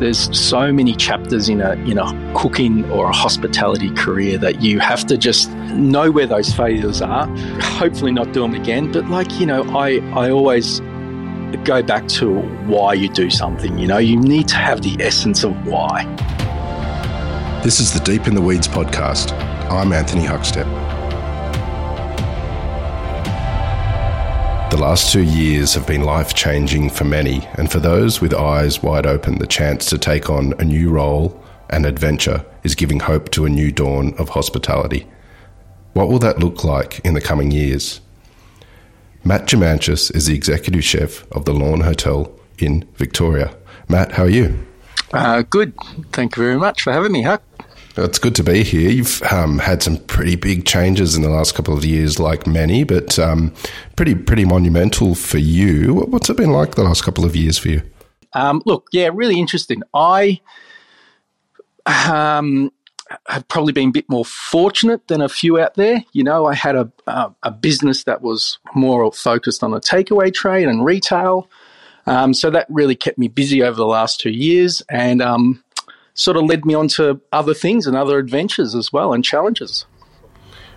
there's so many chapters in a in a cooking or a hospitality career that you have to just know where those failures are. Hopefully, not do them again. But like you know, I I always go back to why you do something. You know, you need to have the essence of why. This is the Deep in the Weeds podcast. I'm Anthony Huckstep. The last two years have been life changing for many, and for those with eyes wide open, the chance to take on a new role and adventure is giving hope to a new dawn of hospitality. What will that look like in the coming years? Matt Germanchis is the executive chef of the Lorne Hotel in Victoria. Matt, how are you? Uh, good. Thank you very much for having me, Huck. It's good to be here. You've um, had some pretty big changes in the last couple of years, like many, but um, pretty pretty monumental for you. What's it been like the last couple of years for you? Um, look, yeah, really interesting. I um, have probably been a bit more fortunate than a few out there. You know, I had a a, a business that was more focused on a takeaway trade and retail, um, so that really kept me busy over the last two years, and um, sort of led me on to other things and other adventures as well and challenges.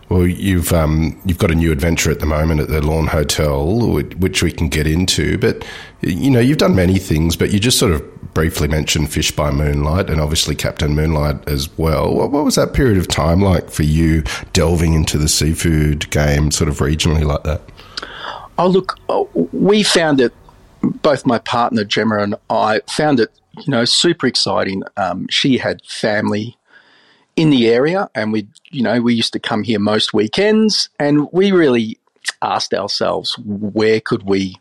Well, you've um, you've got a new adventure at the moment at the Lorne Hotel, which we can get into. But you know, you've done many things, but you just sort of briefly mentioned Fish by Moonlight and obviously Captain Moonlight as well. What, what was that period of time like for you, delving into the seafood game, sort of regionally like that? Oh, look, oh, we found it. Both my partner Gemma and I found it you know, super exciting. Um, she had family in the area, and we, you know, we used to come here most weekends, and we really asked ourselves where could we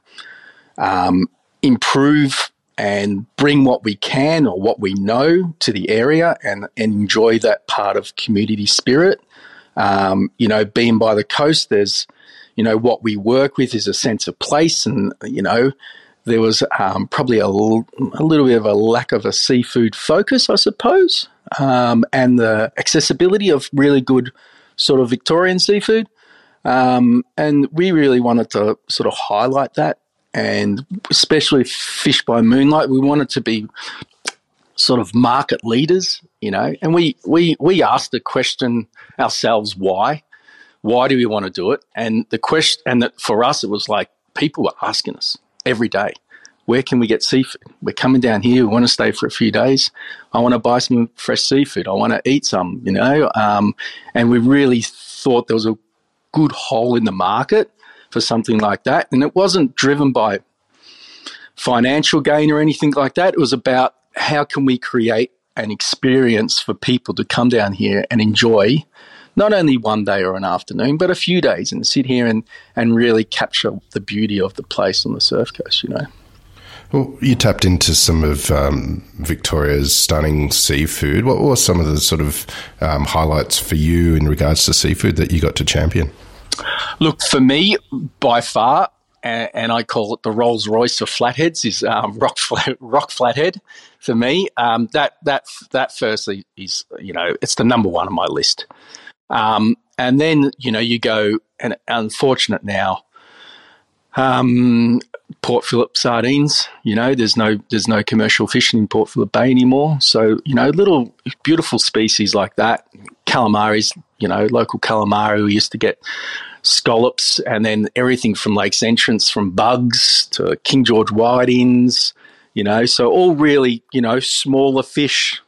um, improve and bring what we can or what we know to the area, and, and enjoy that part of community spirit. Um, you know, being by the coast, there's, you know, what we work with is a sense of place, and you know there was um, probably a, little bit of a lack of a seafood focus, I suppose, um, and the accessibility of really good sort of Victorian seafood. Um, and we really wanted to sort of highlight that, and especially Fish by Moonlight, we wanted to be sort of market leaders, you know. And we we we asked the question ourselves, why? Why do we want to do it? And the question, and that for us, it was like people were asking us, every day. Where can we get seafood? We're coming down here. We want to stay for a few days. I want to buy some fresh seafood. I want to eat some, you know. Um, and we really thought there was a good hole in the market for something like that. And it wasn't driven by financial gain or anything like that. It was about how can we create an experience for people to come down here and enjoy not only one day or an afternoon, but a few days and sit here and, and really capture the beauty of the place on the surf coast, you know. Well, you tapped into some of um, Victoria's stunning seafood. What were some of the sort of um, highlights for you in regards to seafood that you got to champion? Look, for me, by far, and, and I call it the Rolls Royce of flatheads, is um, rock, flat, rock flathead. For me, um, that that that firstly is you know it's the number one on my list. Um, and then, you know, you go, and unfortunate now, um, Port Phillip sardines. You know, there's no there's no commercial fishing in Port Phillip Bay anymore. So you know, little beautiful species like that, calamaris. You know, local calamari. We used to get scallops, and then everything from Lakes Entrance, from bugs to King George whitings. You know, so all really you know smaller fish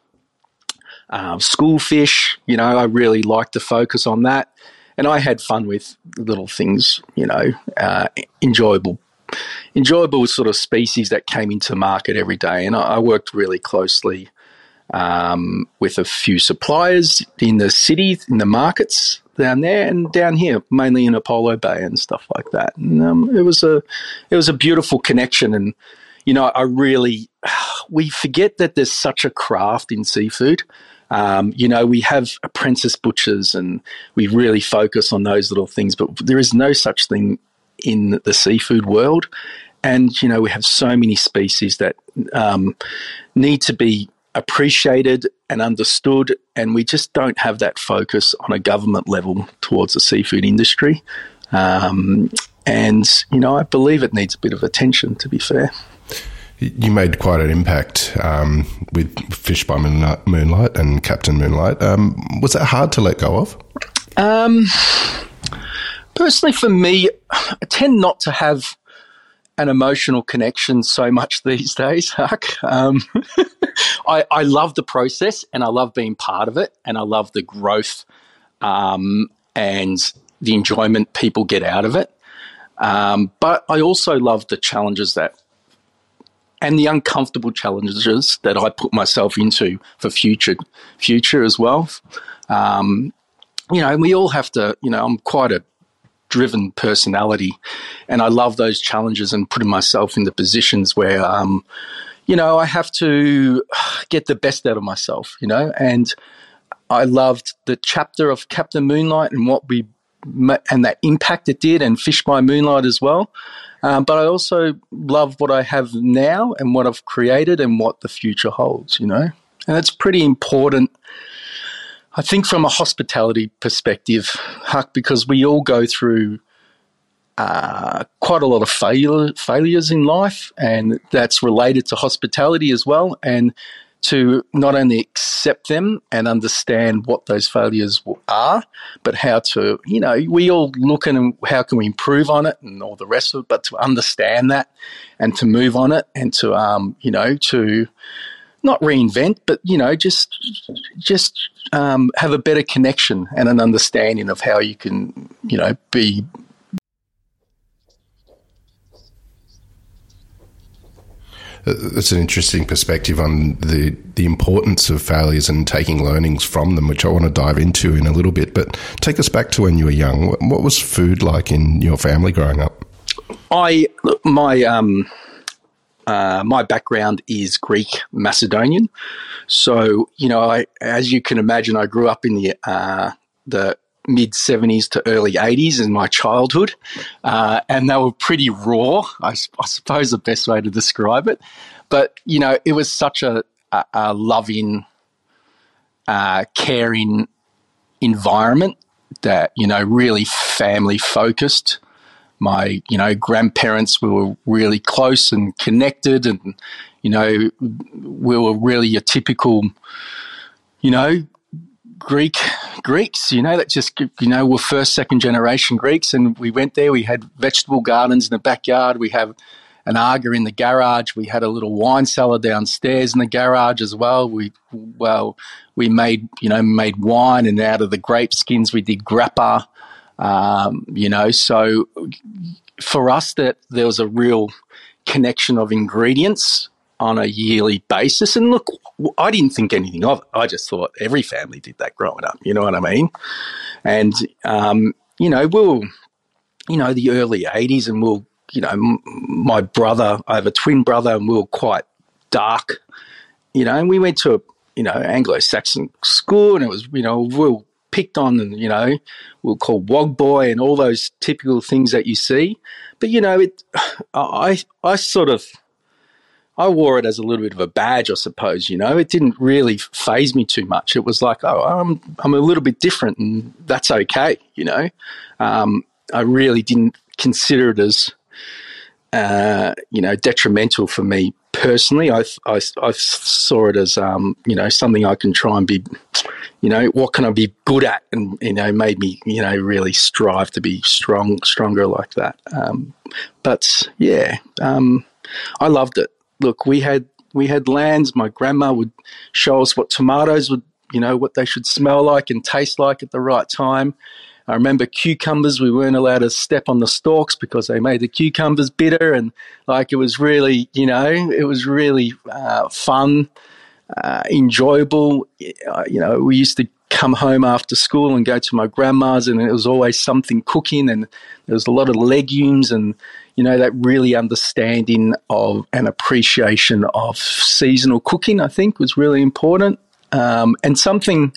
um, school fish. You know, I really like to focus on that. And I had fun with little things, you know, uh, enjoyable, enjoyable sort of species that came into market every day. And I, I worked really closely um, with a few suppliers in the city, in the markets down there, and down here, mainly in Apollo Bay and stuff like that. And um, it was a, it was a beautiful connection. And you know, I really, we forget that there's such a craft in seafood. Um, you know, we have apprentice butchers and we really focus on those little things, but there is no such thing in the seafood world. And, you know, we have so many species that um, need to be appreciated and understood, and we just don't have that focus on a government level towards the seafood industry. Um, and, you know, I believe it needs a bit of attention, to be fair. You made quite an impact um, with Fish by Moonlight and Captain Moonlight. Um, was that hard to let go of? Um, personally, for me, I tend not to have an emotional connection so much these days, Huck. Um, I, I, love the process and I love being part of it and I love the growth um, and the enjoyment people get out of it. Um, but I also love the challenges that and the uncomfortable challenges that I put myself into for future future as well. Um, you know, and we all have to. You know, I'm quite a driven personality, and I love those challenges and putting myself in the positions where, um, you know, I have to get the best out of myself. You know, and I loved the chapter of Captain Moonlight and what we and that impact it did, and Fish by Moonlight as well. Um, but I also love what I have now and what I've created and what the future holds. You know, and it's pretty important. I think from a hospitality perspective, Huck, because we all go through uh, quite a lot of fail- failures in life, and that's related to hospitality as well. And to not only accept them and understand what those failures are, but how to, you know, we all look at how can we improve on it and all the rest of it, but to understand that and to move on it and to, um, you know, to not reinvent, but you know, just just um, have a better connection and an understanding of how you can, you know, be it's an interesting perspective on the the importance of failures and taking learnings from them, which I want to dive into in a little bit. But take us back to when you were young. What was food like in your family growing up? I my um, uh, my background is Greek Macedonian, so you know, I, as you can imagine, I grew up in the uh, the mid 70s to early 80s in my childhood, uh, and they were pretty raw, I, I, suppose the best way to describe it. But, you know, it was such a, a, a loving, uh, caring environment that, you know, really family focused. My, you know, grandparents we were really close and connected, and, you know, we were really a typical, you know, Greek Greeks, you know, that just you know were first, second generation Greeks, and we went there. We had vegetable gardens in the backyard. We have an Aga in the garage. We had a little wine cellar downstairs in the garage as well. We well, we made you know made wine, and out of the grape skins we did grappa. Um, you know, so for us that there was a real connection of ingredients on a yearly basis. And look, I didn't think anything of it. I just thought every family did that growing up. You know what I mean? And, um, you know, we'll, you know, the early 80s and we'll, you know, m- my brother, I have a twin brother and we were quite dark, you know, and we went to a, you know, Anglo-Saxon school and it was, you know, we were picked on and, you know, we were called wog boy and all those typical things that you see. But, you know, it, I, I sort of, I wore it as a little bit of a badge, I suppose. You know, it didn't really faze me too much. It was like, oh, I'm I'm a little bit different, and that's okay. You know, um, I really didn't consider it as uh, you know detrimental for me personally. I, I, I saw it as um, you know something I can try and be, you know, what can I be good at, and you know, made me you know really strive to be strong, stronger like that. Um, but yeah, um, I loved it look, we had we had lands. My grandma would show us what tomatoes would, you know, what they should smell like and taste like at the right time. I remember cucumbers. We weren't allowed to step on the stalks because they made the cucumbers bitter, and like it was really, you know, it was really uh, fun, uh, enjoyable. Uh, you know, we used to come home after school and go to my grandma's, and it was always something cooking, and there was a lot of legumes and you know, that really understanding of an appreciation of seasonal cooking, I think, was really important. Um, and something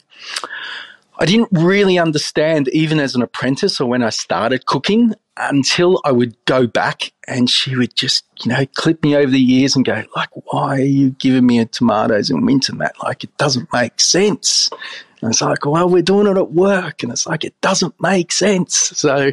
I didn't really understand, even as an apprentice or when I started cooking, until I would go back and she would just, you know, clip me over the ears and go, like, why are you giving me a tomatoes in winter, Matt? Like, it doesn't make sense. And it's like, well, we're doing it at work. And it's like, it doesn't make sense. So,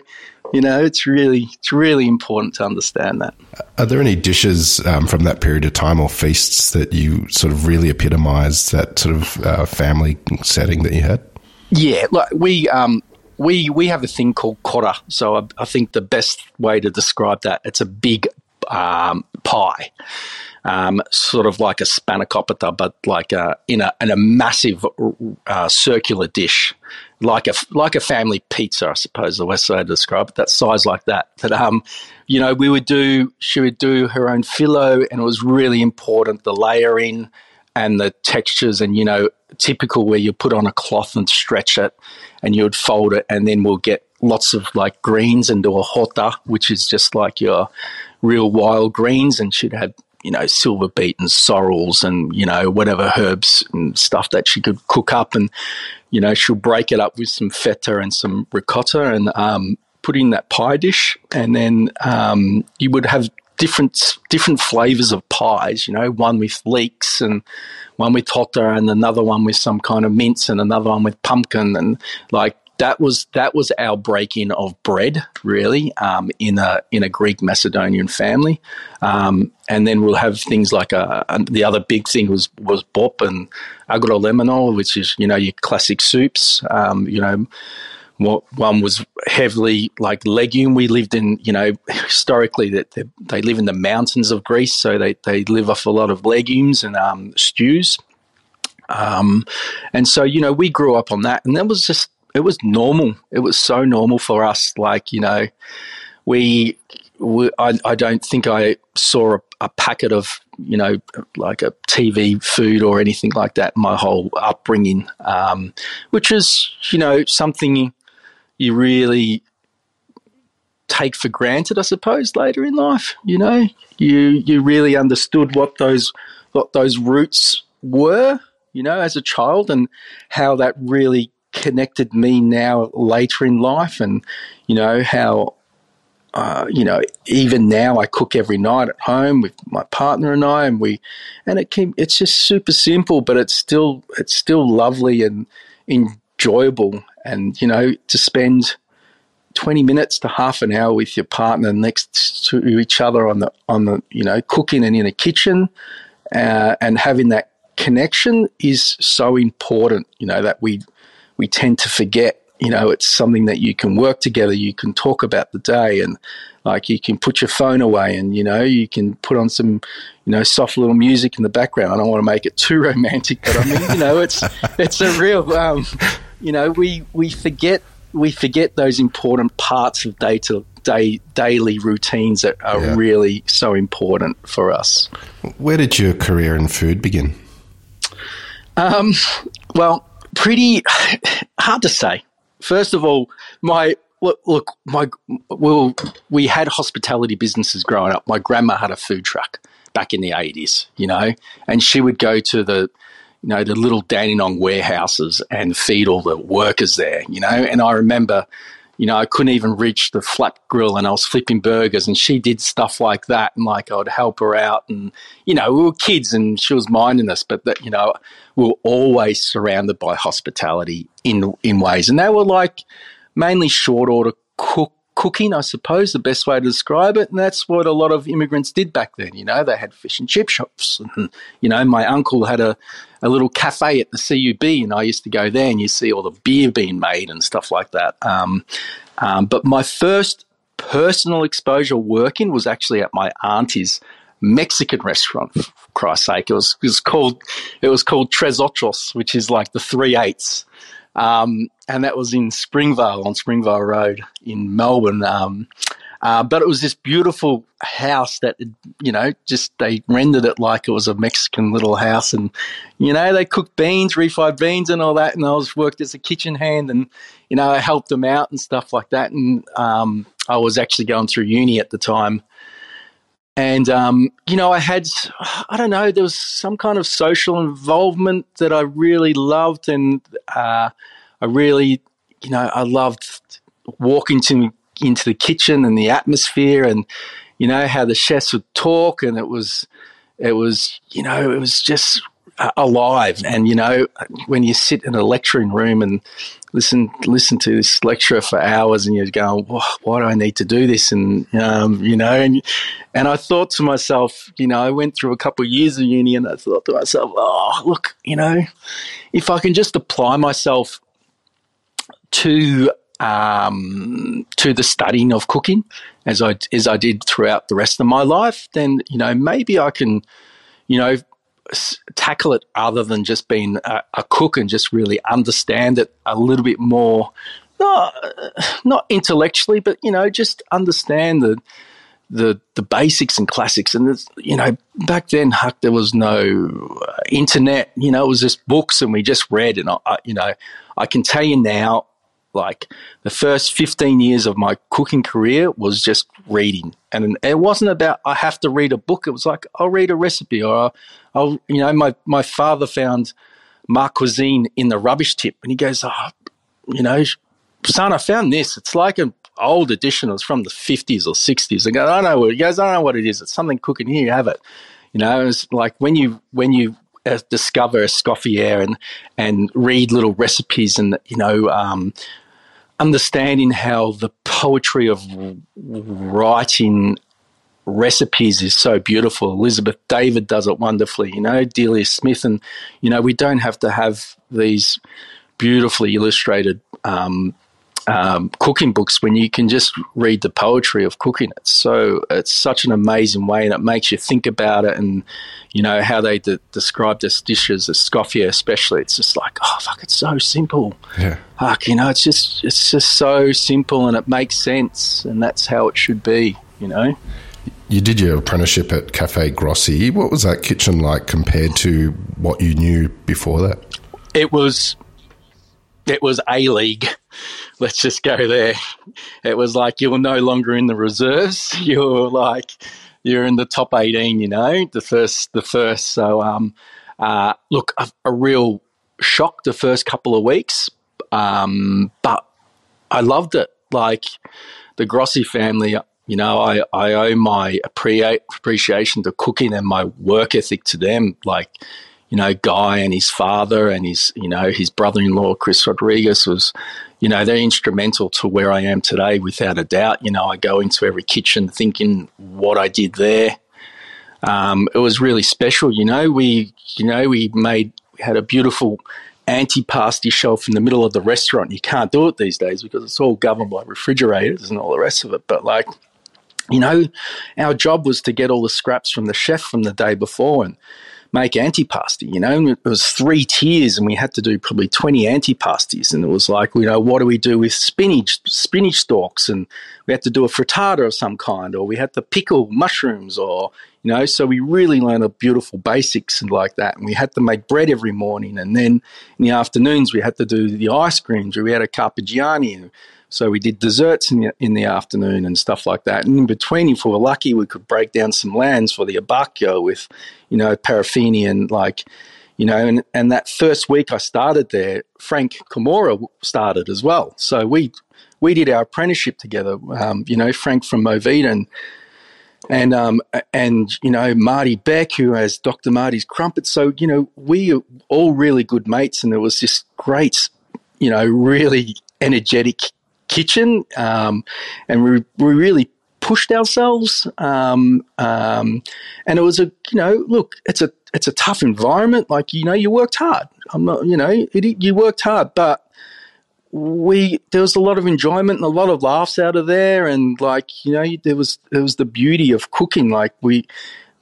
you know, it's really, it's really important to understand that. Are there any dishes um, from that period of time or feasts that you sort of really epitomised that sort of uh, family setting that you had? Yeah, like we, um, we, we have a thing called kora. So I, I think the best way to describe that, it's a big um, pie um, sort of like a spanakopita, but like a, in a in a massive uh, circular dish, like a like a family pizza, I suppose the West Side describe it. That size like that. That um, you know, we would do. She would do her own filo, and it was really important the layering and the textures, and you know, typical where you put on a cloth and stretch it, and you would fold it, and then we'll get lots of like greens and do a hota, which is just like your real wild greens, and she'd have you know, silver beet and sorrels and, you know, whatever herbs and stuff that she could cook up. And, you know, she'll break it up with some feta and some ricotta and um, put in that pie dish. And then um, you would have different different flavors of pies, you know, one with leeks and one with hota and another one with some kind of mince and another one with pumpkin and like that was that was our break in of bread really um, in a in a Greek Macedonian family, um, and then we'll have things like a, a, the other big thing was was bop and avgolemono, which is you know your classic soups. Um, you know, what one was heavily like legume. We lived in you know historically that they, they, live in the mountains of Greece, so they they live off a lot of legumes and um, stews. Um, and so, you know, we grew up on that, and that was just it was normal. It was so normal for us. Like you know, we, we I, I don't think I saw a, a, packet of you know like a TV food or anything like that. My whole upbringing, um, which is you know something you really take for granted, I suppose, later in life. You know, you you really understood what those what those roots were, you know, as a child, and how that really connected me now later in life, and you know how. Uh, you know, even now I cook every night at home with my partner and I, and we, and it can, it's just super simple, but it's still, it's still lovely and enjoyable. And, you know, to spend 20 minutes to half an hour with your partner next to each other on the, on the, you know, cooking and in a kitchen, uh, and having that connection is so important, you know, that we, we tend to forget you know it's something that you can work together you can talk about the day and like you can put your phone away and you know you can put on some you know soft little music in the background. I don't want to make it too romantic but i mean you know it's it's a real um, you know we we forget we forget those important parts of day to day daily routines that are yeah. really so important for us. Where did your career in food begin? Um, well pretty hard to say. First of all, my look, my well, we had hospitality businesses growing up. My grandma had a food truck back in the eighties, you know, and she would go to the you know the little Dandenong warehouses and feed all the workers there, you know. And I remember you know, I couldn't even reach the flat grill and I was flipping burgers and she did stuff like that and like I would help her out and you know, we were kids and she was minding us, but that you know, we were always surrounded by hospitality in in ways. And they were like mainly short order cook cooking, I suppose, the best way to describe it. And that's what a lot of immigrants did back then. You know, they had fish and chip shops. And, you know, my uncle had a, a little cafe at the CUB, and I used to go there and you see all the beer being made and stuff like that. Um, um, but my first personal exposure working was actually at my auntie's Mexican restaurant. For Christ's sake, it was, it was called it was called Tres Ochos, which is like the three eights. Um, and that was in Springvale on Springvale Road in Melbourne. Um, uh, but it was this beautiful house that, you know, just they rendered it like it was a Mexican little house. And, you know, they cooked beans, refried beans and all that. And I was worked as a kitchen hand and, you know, I helped them out and stuff like that. And um, I was actually going through uni at the time. And, um, you know, I had, I don't know, there was some kind of social involvement that I really loved. And uh, I really, you know, I loved walking to into the kitchen and the atmosphere and you know how the chefs would talk and it was it was you know it was just alive. And you know, when you sit in a lecturing room and listen listen to this lecturer for hours, and you're going, "Why do I need to do this?" And um, you know, and and I thought to myself, you know, I went through a couple of years of uni, and I thought to myself, "Oh, look, you know, if I can just apply myself to um, to the studying of cooking as I as I did throughout the rest of my life, then you know maybe I can, you know, tackle it other than just being a, a, cook and just really understand it a little bit more, not not intellectually, but you know, just understand the the the basics and classics. And you know, back then, huck, there was no uh, internet. You know, it was just books, and we just read. And I, you know, I can tell you now like the first 15 years of my cooking career was just reading. And it wasn't about I have to read a book. It was like I'll read a recipe or I'll, you know, my, my father found Ma Cuisine in the rubbish tip and he goes, oh, you know, son, I found this. It's like an old edition. It was from the 50s or 60s. I go, I don't know what he goes, I don't know what it is. It's something cooking here. You have it. You know, it's like when you when you uh, discover Escoffier and and read little recipes and you know um, understanding how the poetry of writing recipes is so beautiful. Elizabeth David does it wonderfully, you know, Delia Smith. And, you know, we don't have to have these beautifully illustrated um, um, cooking books when you can just read the poetry of cooking. it. so it's such an amazing way, and it makes you think about it, and you know how they de- describe this dishes, Escoffier especially. It's just like, oh fuck, it's so simple. Yeah, fuck, you know, it's just it's just so simple, and it makes sense, and that's how it should be. You know. You did your apprenticeship at Cafe Grossi. What was that kitchen like compared to what you knew before that? It was, it was a league let's just go there. It was like you were no longer in the reserves. You were like you're in the top 18. You know, the first, the first. So, um, uh, look, a, a, real shock the first couple of weeks, um, but I loved it. Like the Grossi family. You know, I, I owe my appreciation to cooking and my work ethic to them. Like, you know, Guy and his father and his, you know, his brother-in-law Chris Rodriguez was, you know, they're instrumental to where I am today, without a doubt. You know, I go into every kitchen thinking what I did there. Um, it was really special. You know, we, you know, we made, we had a beautiful antipasti shelf in the middle of the restaurant. You can't do it these days because it's all governed by refrigerators and all the rest of it. But like, you know, our job was to get all the scraps from the chef from the day before and make antipasti. You know, it was three tiers, and we had to do probably twenty antipastis. And it was like, you know, what do we do with spinach, spinach stalks, and we had to do a frittata of some kind, or we had to pickle mushrooms, or you know. So we really learned a beautiful basics and like that. And we had to make bread every morning, and then in the afternoons we had to do the ice creams, or we had a carpigiani. So we did desserts in the, in the afternoon and stuff like that. And in between, if we were lucky, we could break down some lands for the abbacchio with, you know, paraffini and like, you know, and, and that first week I started there, Frank Camorra started as well. So we we did our apprenticeship together. Um, you know, Frank from Movida and and um, and you know Marty Beck, who has Dr. Marty's crumpet. So you know we are all really good mates, and there was this great, you know, really energetic kitchen, um, and we, we really pushed ourselves. Um, um, and it was a, you know, look, it's a it's a tough environment. Like you know, you worked hard. I'm not, you know, it, you worked hard, but we there was a lot of enjoyment and a lot of laughs out of there, and like you know, there was there was the beauty of cooking. Like we.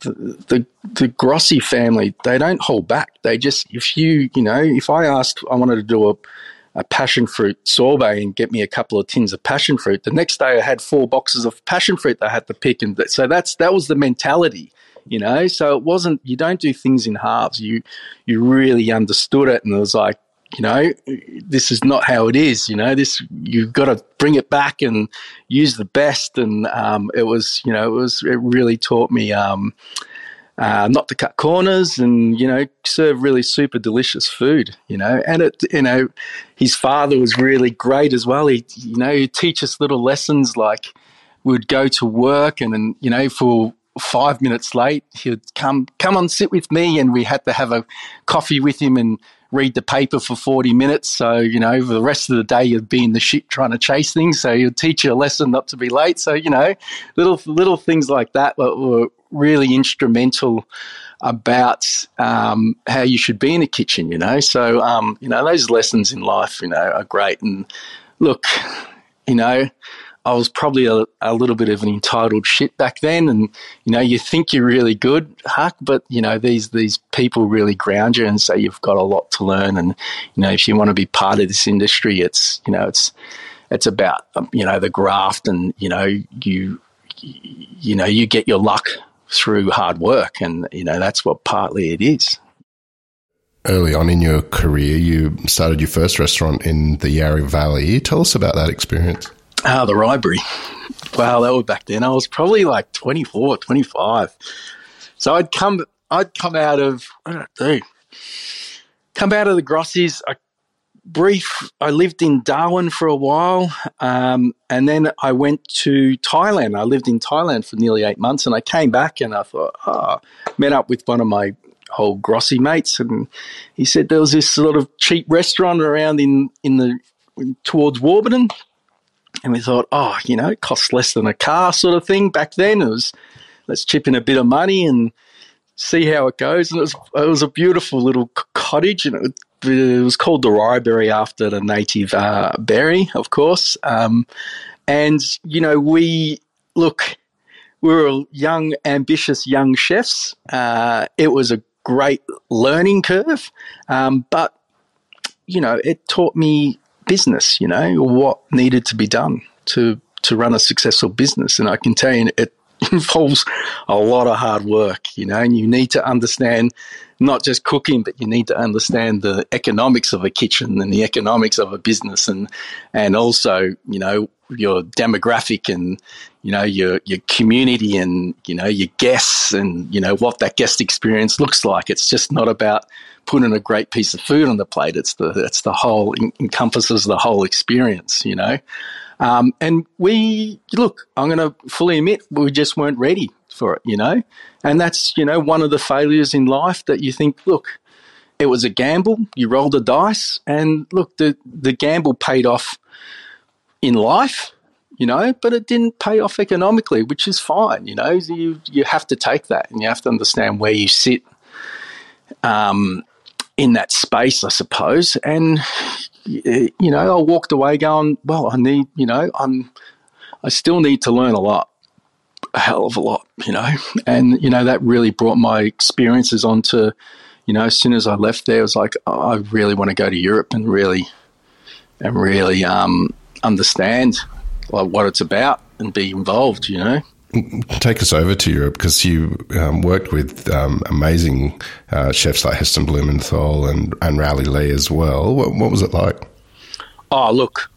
The, the the Grossi family, they don't hold back. They just, if you, you know, if I asked, I wanted to do a, a passion fruit sorbet and get me a couple of tins of passion fruit. The next day, I had four boxes of passion fruit that I had to pick, and so that's that was the mentality, you know. So it wasn't you don't do things in halves. You you really understood it, and it was like you know this is not how it is. You know this you've got to bring it back and use the best. And um, it was you know it was it really taught me. Um, uh, not to cut corners and you know serve really super delicious food you know and it you know his father was really great as well he you know he'd teach us little lessons like we'd go to work and then you know for five minutes late, he'd come, come on, sit with me, and we had to have a coffee with him and read the paper for 40 minutes. So, you know, for the rest of the day, you'd be in the ship trying to chase things. So he'd teach you a lesson not to be late. So, you know, little, little things like that were really instrumental about um, how you should be in a kitchen, you know. So, um, you know, those lessons in life, you know, are great. And look, you know, I was probably a, a, little bit of an entitled shit back then, and you know, you think you're really good, Huck, but you know, these these people really ground you and say you've got a lot to learn, and you know, if you want to be part of this industry, it's you know, it's it's about um, you know the graft, and you know, you you know, you get your luck through hard work, and you know, that's what partly it is. Early on in your career, you started your first restaurant in the Yarra Valley. Tell us about that experience. Ah, the Riberry. Wow, that was back then. I was probably like 24, 25. So I'd come, I'd come out of, what did I do? Come out of the Grossis. I brief, I lived in Darwin for a while. Um, and then I went to Thailand. I lived in Thailand for nearly eight months and I came back and I thought, oh, met up with one of my old Grossi mates and he said there was this sort of cheap restaurant around in, in the, towards Warburton and we thought, oh, you know, it costs less than a car sort of thing back then. It was, let's chip in a bit of money and see how it goes. And it was, it was a beautiful little cottage and it, it was called the Riberry after the native uh, berry, of course. Um, and, you know, we, look, we were young, ambitious young chefs. Uh, it was a great learning curve, um, but, you know, it taught me business, you know, what needed to be done to to run a successful business. And I can tell you it involves a lot of hard work, you know, and you need to understand not just cooking, but you need to understand the economics of a kitchen and the economics of a business and and also, you know, your demographic and you know your your community and you know your guests and you know what that guest experience looks like. It's just not about putting a great piece of food on the plate. It's the it's the whole encompasses the whole experience, you know. Um, and we look, I'm going to fully admit we just weren't ready for it, you know. And that's you know one of the failures in life that you think, look, it was a gamble. You rolled the dice, and look, the the gamble paid off in life, you know, but it didn't pay off economically, which is fine, you know. You you have to take that, and you have to understand where you sit. Um, in that space, I suppose. And you know, I walked away going, well, I need, you know, I'm, I still need to learn a lot, a hell of a lot, you know. And you know, that really brought my experiences onto, you know, as soon as I left there, I was like, oh, I really want to go to Europe and really, and really um, understand like, what it's about and be involved, you know take us over to Europe because you um, worked with um, amazing uh, chefs like Heston Blumenthal and, and Rowley Leigh as well. What, what, was it like? Oh, look.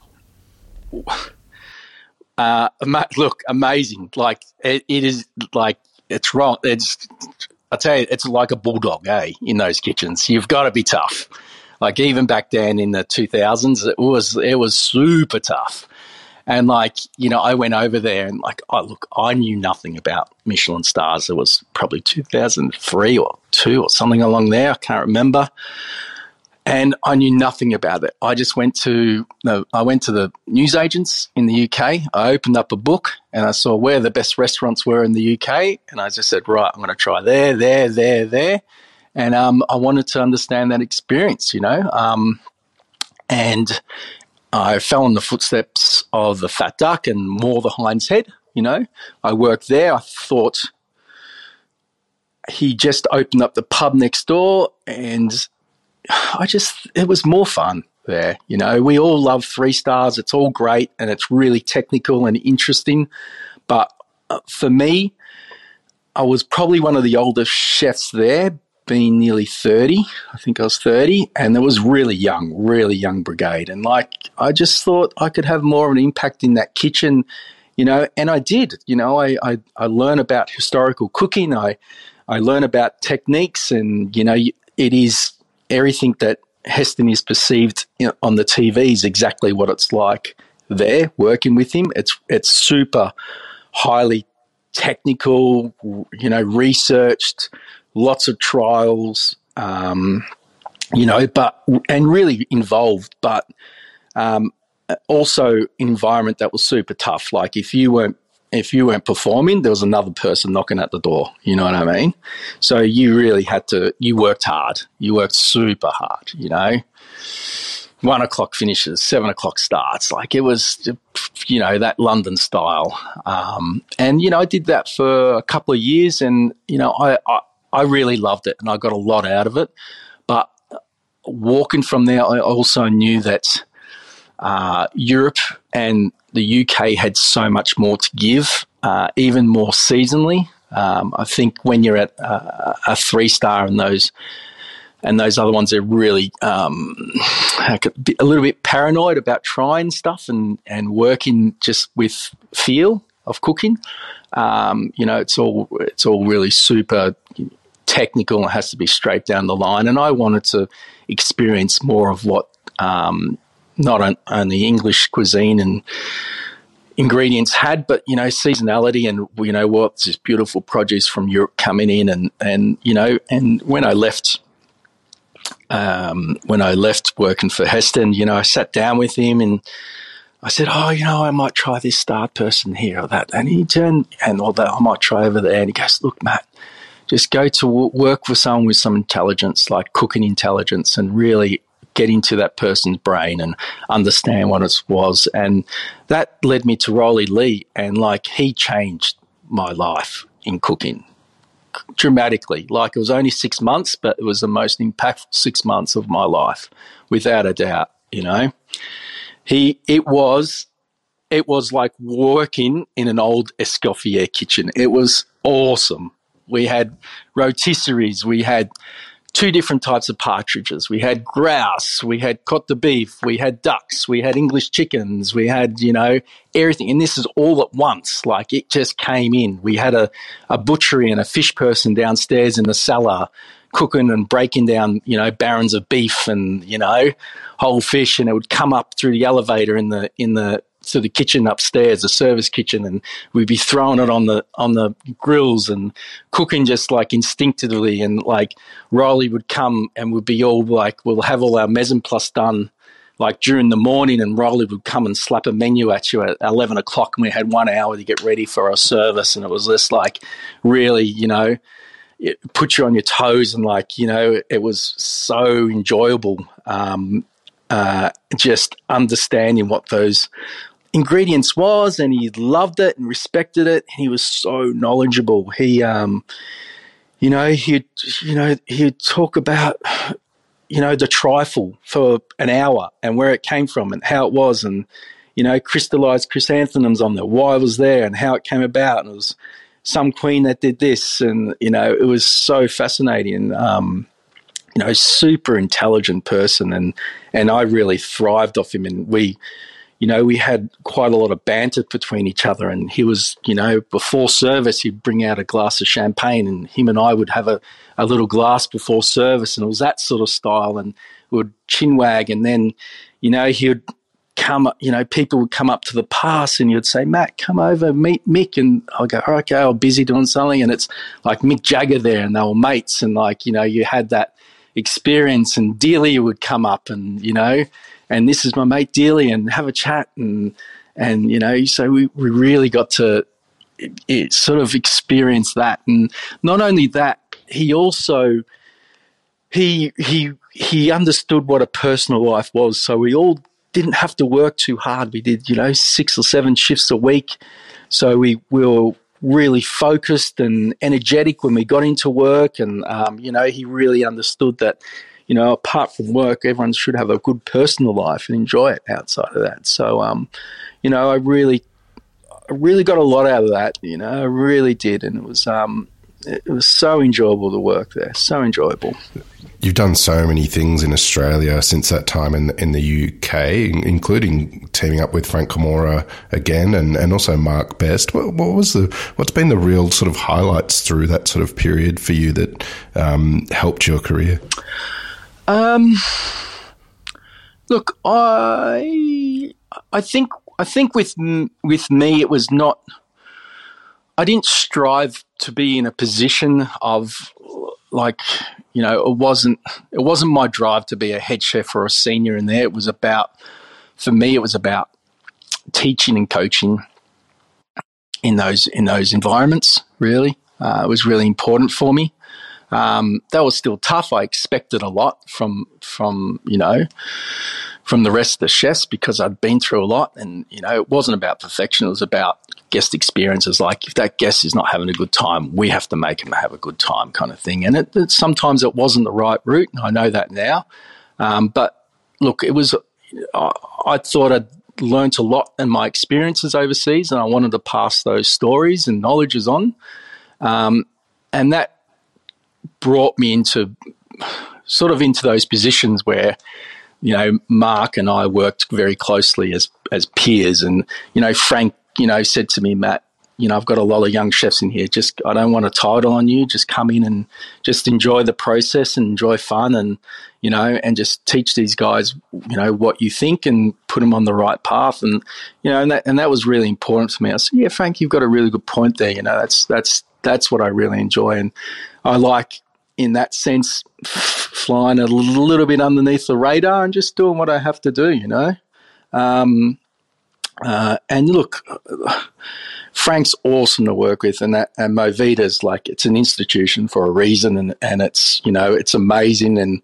Uh, look, amazing. Like, it, it is like, it's wrong. It's, I tell you, it's like a bulldog, eh, in those kitchens. You've got to be tough. Like, even back then in the 2000s, it was, it was super tough and like, you know, I went over there and like, oh, look, I knew nothing about Michelin stars. It was probably 2003 or two or something along there. I can't remember. And I knew nothing about it. I just went to no, I went to the newsagents in the UK. I opened up a book and I saw where the best restaurants were in the UK, and I just said, right, I'm going to try there, there, there, there, and um, I wanted to understand that experience, you know. Um, and I fell in the footsteps of the Fat Duck and more the Hind's Head. You know, I worked there. I thought he just opened up the pub next door, and I just it was more fun there. You know, we all love three stars. It's all great and it's really technical and interesting. But uh, for me, I was probably one of the oldest chefs there, been nearly 30. I think I was 30, and it was really young, really young brigade. And like, I just thought I could have more of an impact in that kitchen, you know, and I did. You know, I, I, I learn about historical cooking, I, I learn about techniques, and, you know, it is everything that Heston is perceived on the TV is exactly what it's like there working with him. It's, it's super highly technical, you know, researched, lots of trials, um, you know, but and really involved, but um, also environment that was super tough. Like if you weren't if you weren't performing, there was another person knocking at the door. You know what I mean? So you really had to. You worked hard. You worked super hard. You know, one o'clock finishes, seven o'clock starts. Like it was, you know, that London style. Um, and you know, I did that for a couple of years, and you know, I, I I really loved it, and I got a lot out of it. But walking from there, I also knew that uh, Europe and the UK had so much more to give, uh, even more seasonally. Um, I think when you're at uh, a three star and those and those other ones are really um, a little bit paranoid about trying stuff and and working just with feel of cooking. Um, you know, it's all it's all really super technical and has to be straight down the line. And I wanted to experience more of what um, not only English cuisine and ingredients had, but you know seasonality and you know what's this beautiful produce from Europe coming in and and you know and when I left. Um, when I left working for Heston, you know, I sat down with him and I said, "Oh, you know, I might try this start person here or that." And he turned and all that I might try over there. And he goes, "Look, Matt, just go to work with someone with some intelligence, like cooking intelligence, and really get into that person's brain and understand what it was. And that led me to Rowley Leigh, and like he changed my life in cooking dramatically. Like it was only six months, but it was the most impactful six months of my life, without a doubt. You know, he it was it was like working in an old Escoffier kitchen. It was awesome. We had rotisseries, we had two different types of partridges. We had grouse, we had cote de beef, we had ducks, we had English chickens, we had, you know, everything. And this is all at once. Like it just came in. We had a, a butchery and a fish person downstairs in the cellar cooking and breaking down, you know, barons of beef and, you know, whole fish and it would come up through the elevator in the in the to the kitchen upstairs, the service kitchen, and we'd be throwing it on the on the grills and cooking just like instinctively. And like Riley would come and we'd be all like, we'll have all our mise plus done like during the morning, and Riley would come and slap a menu at you at eleven o'clock, and we had one hour to get ready for our service, and it was just like really, you know. It put you on your toes and like you know it was so enjoyable um, uh, just understanding what those ingredients was, and he loved it and respected it. And he was so knowledgeable. He, um, you know, he'd you know he'd talk about you know the trifle for an hour and where it came from and how it was and you know crystallized chrysanthemums on there why it was there and how it came about and it was some queen that did this and you know it was so fascinating um, you know super intelligent person and and I really thrived off him and we you know, we had quite a lot of banter between each other. And he was, you know, before service, he'd bring out a glass of champagne, and him and I would have a, a little glass before service. And it was that sort of style. And would chin wag. And then, you know, he would come, you know, people would come up to the pass and you'd say, Matt, come over, meet Mick. And I'll go, okay, I'm busy doing something. And it's like Mick Jagger there, and they were mates. And like, you know, you had that experience. And Delia would come up and, you know, and this is my mate Dealey, and have a chat, and and you know, so we, we really got to it, it sort of experience that, and not only that, he also he he he understood what a personal life was. So we all didn't have to work too hard. We did, you know, six or seven shifts a week. So we, we were really focused and energetic when we got into work. And, um, you know, he really understood that you know, apart from work, everyone should have a good personal life and enjoy it outside of that. So, um, you know, I really, I really got a lot out of that. You know, I really did, and it was, um, it was so enjoyable to work there. So enjoyable. You've done so many things in Australia since that time in in the UK, including teaming up with Frank Camorra again, and, and also Mark Best. What, what, was the what's been the real sort of highlights through that sort of period for you that um, helped your career? Um, look, I I think I think with with me it was not. I didn't strive to be in a position of like you know it wasn't it wasn't my drive to be a head chef or a senior in there. It was about for me it was about teaching and coaching in those in those environments. Really, uh, it was really important for me. Um, that was still tough. I expected a lot from from you know from the rest of the chefs because I'd been through a lot, and you know it wasn't about perfection. It was about guest experiences. Like if that guest is not having a good time, we have to make them have a good time, kind of thing. And it, it sometimes it wasn't the right route. And I know that now, um, but look, it was. I, I thought I'd learnt a lot in my experiences overseas, and I wanted to pass those stories and knowledges on. Um, and that brought me into sort of into those positions where you know Mark and I worked very closely as as peers, and you know Frank, you know, said to me, Matt, you know, I've got a lot of young chefs in here. Just I don't want a title on you. Just come in and just enjoy the process and enjoy fun, and you know, and just teach these guys, you know, what you think and put them on the right path. And you know, and that and that was really important to me. I said, yeah, Frank, you've got a really good point there. You know, that's that's that's what I really enjoy, and I like in that sense flying a little bit underneath the radar and just doing what I have to do. You know. Um, uh, and look, Frank's awesome to work with, and that and MoVida's like it's an institution for a reason, and and it's you know it's amazing, and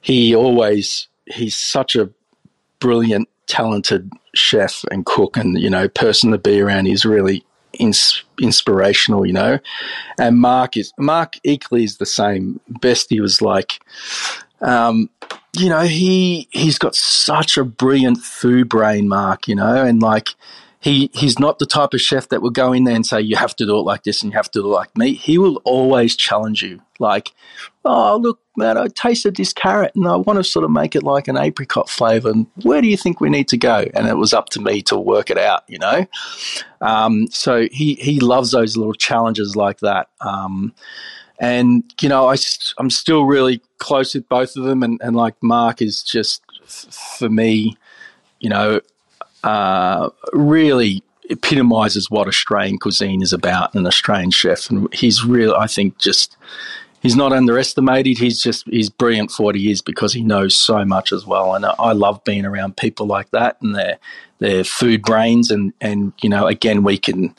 he always he's such a brilliant, talented chef and cook, and you know person to be around. He's really ins- inspirational, you know. And Mark is Mark equally is the same. Bestie was like, um, you know, he he's got such a brilliant food brain, Mark. You know, and like he he's not the type of chef that will go in there and say you have to do it like this and you have to do it like me. He will always challenge you. Like, oh look, man, I tasted this carrot and I want to sort of make it like an apricot flavor. And where do you think we need to go? And it was up to me to work it out. You know, um, so he he loves those little challenges like that. Um, and you know, I I'm still really close with both of them, and, and like Mark is just for me, you know, uh, really epitomizes what Australian cuisine is about, an Australian chef, and he's really, I think just he's not underestimated. He's just he's brilliant for what he is because he knows so much as well. And I love being around people like that and their their food brains. And and you know, again, we can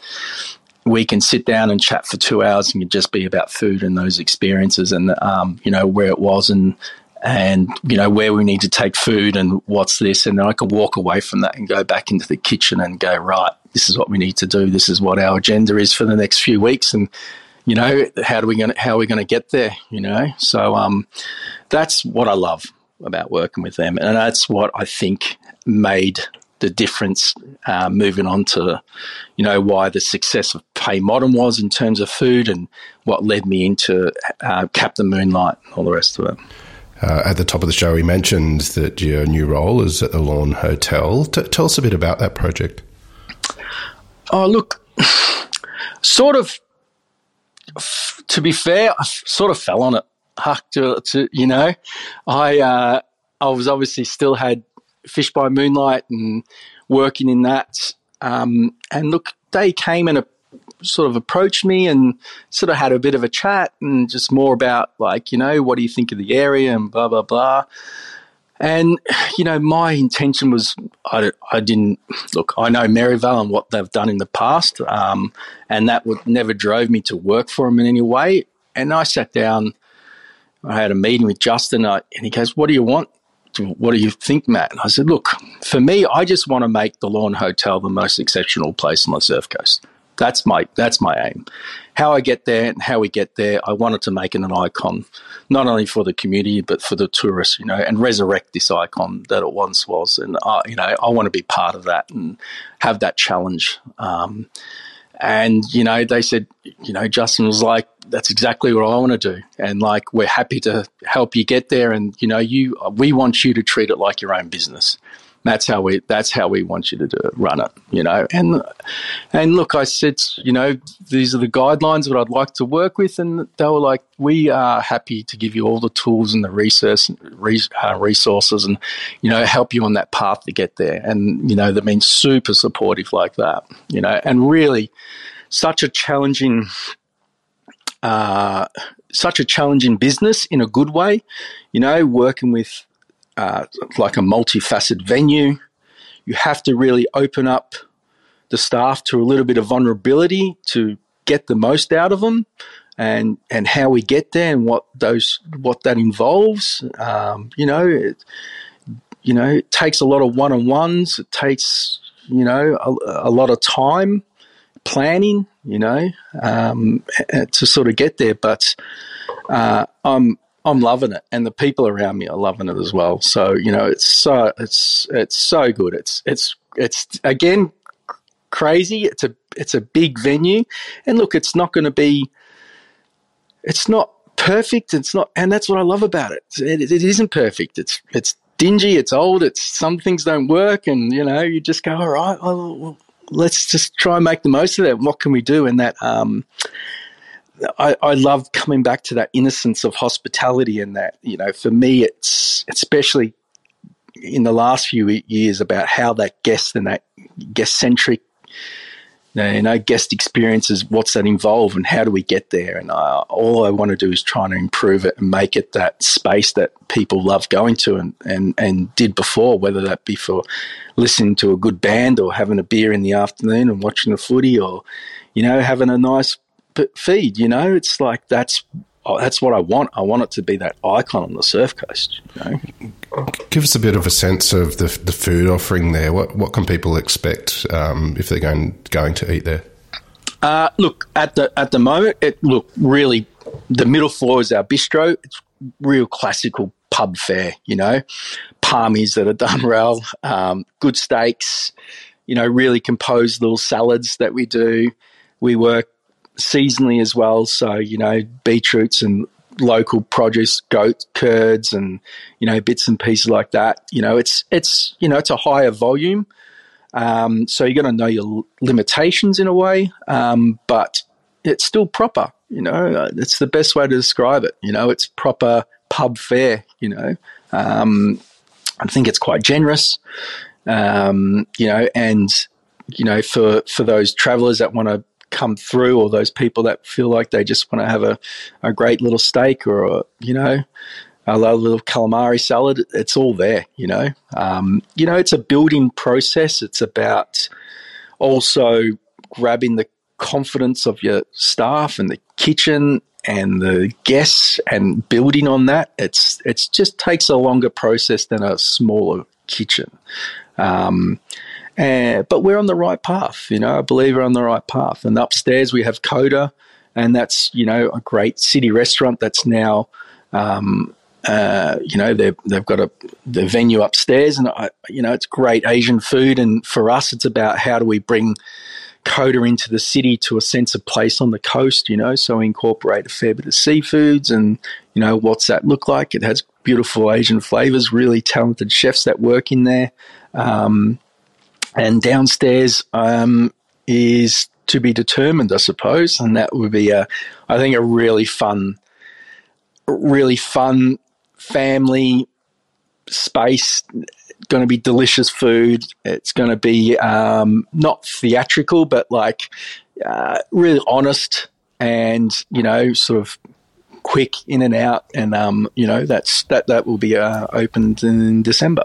we can sit down and chat for two hours and just be about food and those experiences and um, you know where it was and and you know where we need to take food and what's this and I can walk away from that and go back into the kitchen and go right this is what we need to do this is what our agenda is for the next few weeks and you know how do we going how are we going to get there you know so um that's what I love about working with them and that's what I think made the difference uh, moving on to, you know, why the success of Pei Modern was in terms of food and what led me into uh, Captain Moonlight and all the rest of it. Uh, at the top of the show, we mentioned that your new role is at the Lorne Hotel. T- tell us a bit about that project. Oh, look, sort of. To be fair, I sort of fell on it. To, to you know, I uh, I was obviously still had Fish by Moonlight and working in that. Um, and look, they came and sort of approached me and sort of had a bit of a chat and just more about like, you know, what do you think of the area and blah, blah, blah. And, you know, my intention was I, I didn't look, I know Maryvale and what they've done in the past. Um, and that would never drove me to work for them in any way. And I sat down, I had a meeting with Justin and he goes, What do you want? what do you think, Matt? And I said, look, for me, I just want to make the Lorne Hotel the most exceptional place on the surf coast. That's my that's my aim. How I get there and how we get there, I wanted to make it an icon, not only for the community but for the tourists, you know, and resurrect this icon that it once was. And I, you know, I want to be part of that and have that challenge. Um, and, you know, they said, you know, Justin was like, that's exactly what I want to do. And like, we're happy to help you get there. And, you know, you, we want you to treat it like your own business. That's how we, that's how we want you to do it, run it, you know? And, and look, I said, you know, these are the guidelines that I'd like to work with. And they were like, we are happy to give you all the tools and the research, uh, resources and, you know, help you on that path to get there. And, you know, they've been super supportive like that, you know, and really, such a challenging uh, such a challenging business in a good way. You know, working with uh, like a multifaceted venue, you have to really open up the staff to a little bit of vulnerability to get the most out of them. And, and how we get there and what those what that involves, um, you know, it, you know, it takes a lot of one on ones. It takes you know a, a lot of time planning, you know, um, to sort of get there. But uh, I'm I'm loving it, and the people around me are loving it as well. So you know, it's so it's it's so good. It's it's it's again crazy. It's a it's a big venue, and look, it's not going to be. It's not perfect. It's not, and that's what I love about it. It, it isn't perfect. It's it's dingy. It's old. It's some things don't work, and you know, you just go, all right. Well, let's just try and make the most of it. What can we do? And that um, I, I love coming back to that innocence of hospitality and that you know for me it's especially in the last few years about how that guest and that guest centric you know guest experiences what's that involve and how do we get there? And I, all i want to do is try and improve it and make it that space that people love going to and, and, and did before whether that be for listening to a good band or having a beer in the afternoon and watching the footy or you know having a nice feed you know it's like that's oh, that's what I want. I want it to be that icon on the surf coast. You know? Give us a bit of a sense of the, the food offering there. What what can people expect um, if they're going going to eat there? Uh, look at the at the moment, it look really the middle floor is our bistro. It's real classical pub fare. You know, palmies that are done well, um, good steaks. You know, really composed little salads that we do. We work seasonally as well. So, you know, beetroots and local produce, goat curds and, you know, bits and pieces like that. You know, it's, it's, you know, it's a higher volume. Um, so you're going to know your limitations in a way, um, but it's still proper. You know, it's the best way to describe it. You know, it's proper pub fare. You know, um, I think it's quite generous. Um, you know, and you know, for for those travellers that want to come through or those people that feel like they just want to have a, a great little steak or, a, you know, a little calamari salad, it's all there, you know. Um, you know, it's a building process. It's about also grabbing the confidence of your staff and the kitchen and the guests and building on that. It's it's just takes a longer process than a smaller kitchen. Um, and, but we're on the right path, you know. I believe we're on the right path. And upstairs we have Coda, and that's you know a great city restaurant that's now, um, uh, you know, they've they've got a the venue upstairs, and I, you know it's great Asian food. And for us, it's about how do we bring Coda into the city to a sense of place on the coast, you know. So we incorporate a fair bit of seafoods, and you know what's that look like? It has beautiful Asian flavors, really talented chefs that work in there. Um, and downstairs um, is to be determined, I suppose, and that would be a, I think, a really fun, really fun family space. Going to be delicious food. It's going to be um, not theatrical, but like uh, really honest and you know, sort of quick in and out. And um, you know, that's that that will be uh, opened in December.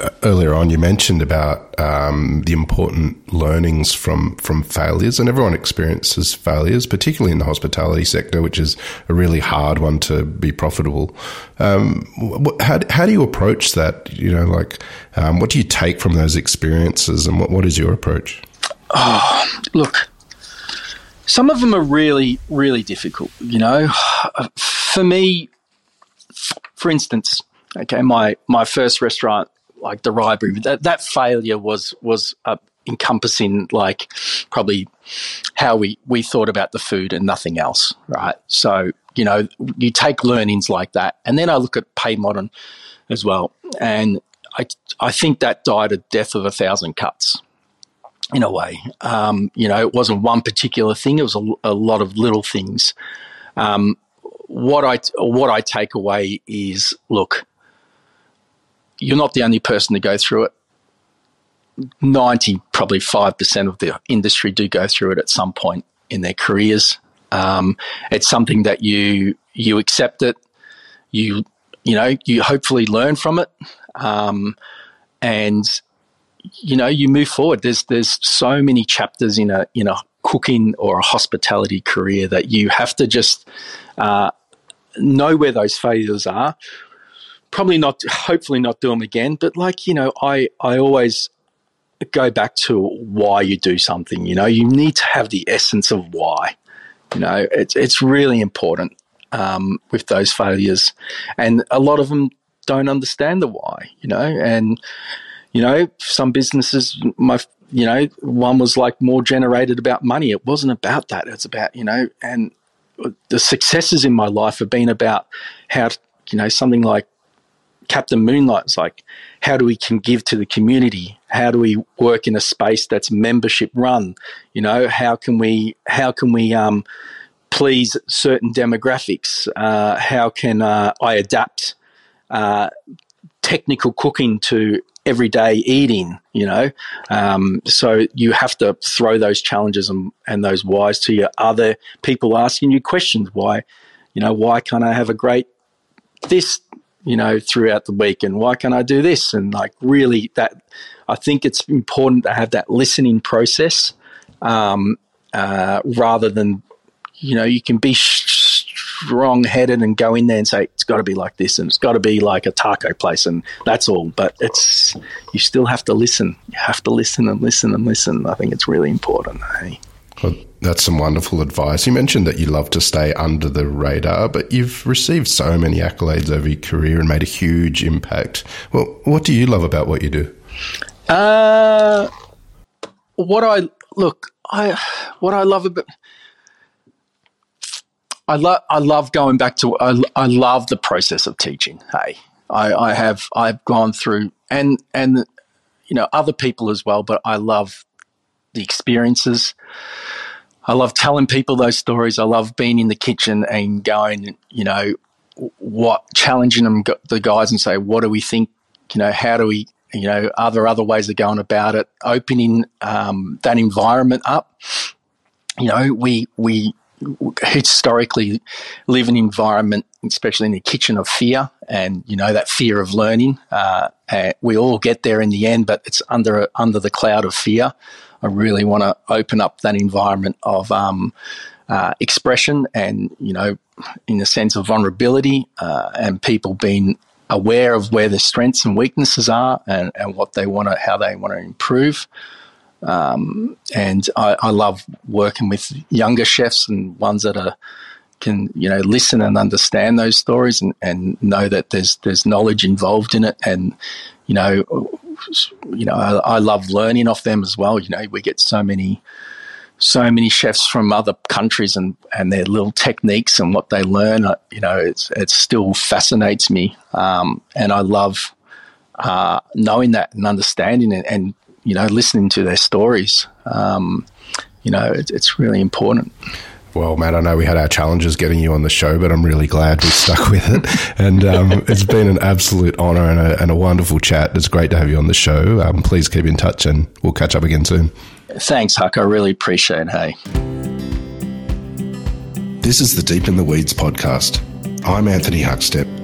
Uh, earlier on, you mentioned about um, the important learnings from from failures, and everyone experiences failures, particularly in the hospitality sector, which is a really hard one to be profitable. Um, how, how do you approach that? You know, like um, what do you take from those experiences, and what, what is your approach? Oh, look, some of them are really, really difficult. You know, for me, for instance Okay, my my first restaurant, like the Riberry, that that failure was was uh, encompassing like probably how we we thought about the food and nothing else, right? So you know, you take learnings like that, and then I look at Pei Modern as well, and I I think that died a death of a thousand cuts in a way. Um, you know, it wasn't one particular thing; it was a, a lot of little things. Um, what I what I take away is look, you're not the only person to go through it. 90, probably 5% of the industry do go through it at some point in their careers. Um, it's something that you you accept it, you you know you hopefully learn from it, um, and you know you move forward. There's there's so many chapters in a in a cooking or a hospitality career that you have to just uh, know where those failures are. Probably not, hopefully not do them again. But like you know, I I always go back to why you do something. You know, you need to have the essence of why. You know, it's it's really important um, with those failures, and a lot of them don't understand the why. You know, and you know, some businesses, my you know, one was like more generated about money. It wasn't about that. It's about you know, and the successes in my life have been about how you know something like Captain Moonlight is like, how do we can give to the community? How do we work in a space that's membership run? You know, how can we how can we um, please certain demographics? Uh, how can uh, I adapt uh, technical cooking to everyday eating? You know, um, so you have to throw those challenges and, and those whys to your other people asking you questions. Why, you know, why can't I have a great this you know, throughout the week and why can't I do this? And like really that, I think it's important to have that listening process um, uh, rather than, you know, you can be strong headed and go in there and say, it's got to be like this and it's got to be like a taco place and that's all. But it's, you still have to listen. You have to listen and listen and listen. I think it's really important. Hey? Well, that's some wonderful advice. You mentioned that you love to stay under the radar, but you've received so many accolades over your career and made a huge impact. Well, what do you love about what you do? Uh, what I look, I what I love about I love I love going back to I, I love the process of teaching. Hey, I, I have I've gone through and and you know other people as well, but I love the experiences. I love telling people those stories. I love being in the kitchen and going, you know, what challenging them the guys and say, what do we think? You know, how do we? You know, are there other ways of going about it? Opening um, that environment up. You know, we we historically live in an environment, especially in the kitchen, of fear, and you know that fear of learning. Uh, we all get there in the end, but it's under under the cloud of fear. I really want to open up that environment of um, uh, expression and, you know, in the sense of vulnerability uh, and people being aware of where their strengths and weaknesses are and, and what they want to, how they want to improve. Um, and I, I, love working with younger chefs and ones that are can you know listen and understand those stories and, and know that there's there's knowledge involved in it and you know you know, I, I, love learning off them as well. You know, we get so many, so many chefs from other countries and, and their little techniques and what they learn. You know, it's, it still fascinates me. Um, and I love uh, knowing that and understanding it and, you know, listening to their stories. Um, you know, it, it's really important. Well, Matt, I know we had our challenges getting you on the show, but I'm really glad we stuck with it. And um, it's been an absolute honour and a, and a, wonderful chat. It's great to have you on the show. Um, please keep in touch and we'll catch up again soon. Thanks, Huck. I really appreciate it. Hey. This is the Deep in the Weeds podcast. I'm Anthony Huckstep